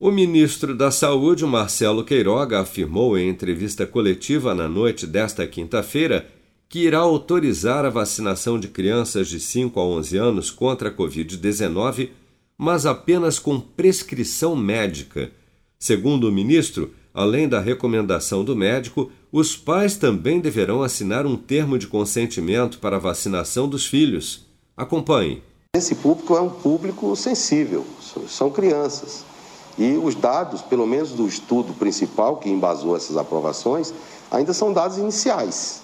O ministro da Saúde, Marcelo Queiroga, afirmou em entrevista coletiva na noite desta quinta-feira que irá autorizar a vacinação de crianças de 5 a 11 anos contra a Covid-19, mas apenas com prescrição médica. Segundo o ministro, além da recomendação do médico, os pais também deverão assinar um termo de consentimento para a vacinação dos filhos. Acompanhe. Esse público é um público sensível, são crianças. E os dados, pelo menos do estudo principal que embasou essas aprovações, ainda são dados iniciais.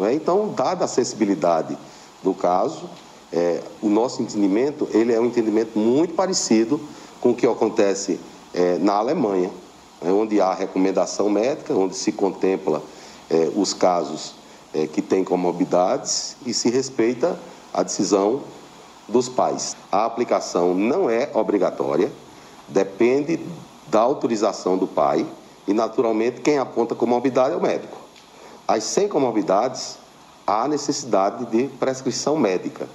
É? Então, dada a sensibilidade do caso, é, o nosso entendimento ele é um entendimento muito parecido com o que acontece é, na Alemanha, é, onde há recomendação médica, onde se contempla é, os casos é, que têm comorbidades e se respeita a decisão dos pais. A aplicação não é obrigatória, depende da autorização do pai e, naturalmente, quem aponta comorbidade é o médico. As sem comorbidades, há necessidade de prescrição médica.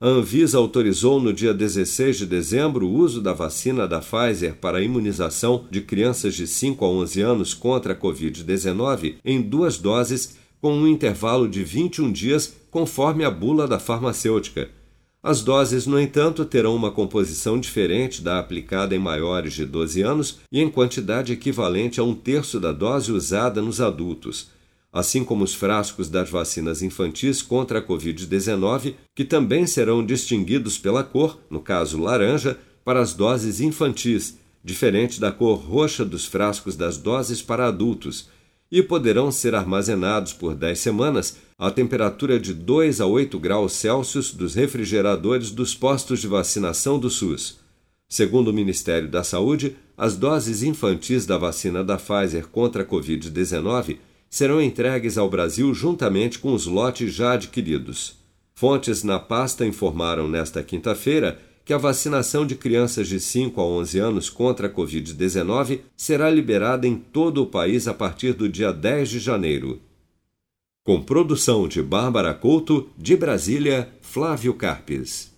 A Anvisa autorizou no dia 16 de dezembro o uso da vacina da Pfizer para a imunização de crianças de 5 a 11 anos contra a Covid-19 em duas doses, com um intervalo de 21 dias, conforme a bula da farmacêutica. As doses, no entanto, terão uma composição diferente da aplicada em maiores de 12 anos e em quantidade equivalente a um terço da dose usada nos adultos, assim como os frascos das vacinas infantis contra a Covid-19, que também serão distinguidos pela cor, no caso laranja, para as doses infantis, diferente da cor roxa dos frascos das doses para adultos e poderão ser armazenados por 10 semanas à temperatura de 2 a 8 graus Celsius dos refrigeradores dos postos de vacinação do SUS. Segundo o Ministério da Saúde, as doses infantis da vacina da Pfizer contra a Covid-19 serão entregues ao Brasil juntamente com os lotes já adquiridos. Fontes na pasta informaram nesta quinta-feira que a vacinação de crianças de 5 a 11 anos contra a Covid-19 será liberada em todo o país a partir do dia 10 de janeiro. Com produção de Bárbara Couto, de Brasília, Flávio Carpes.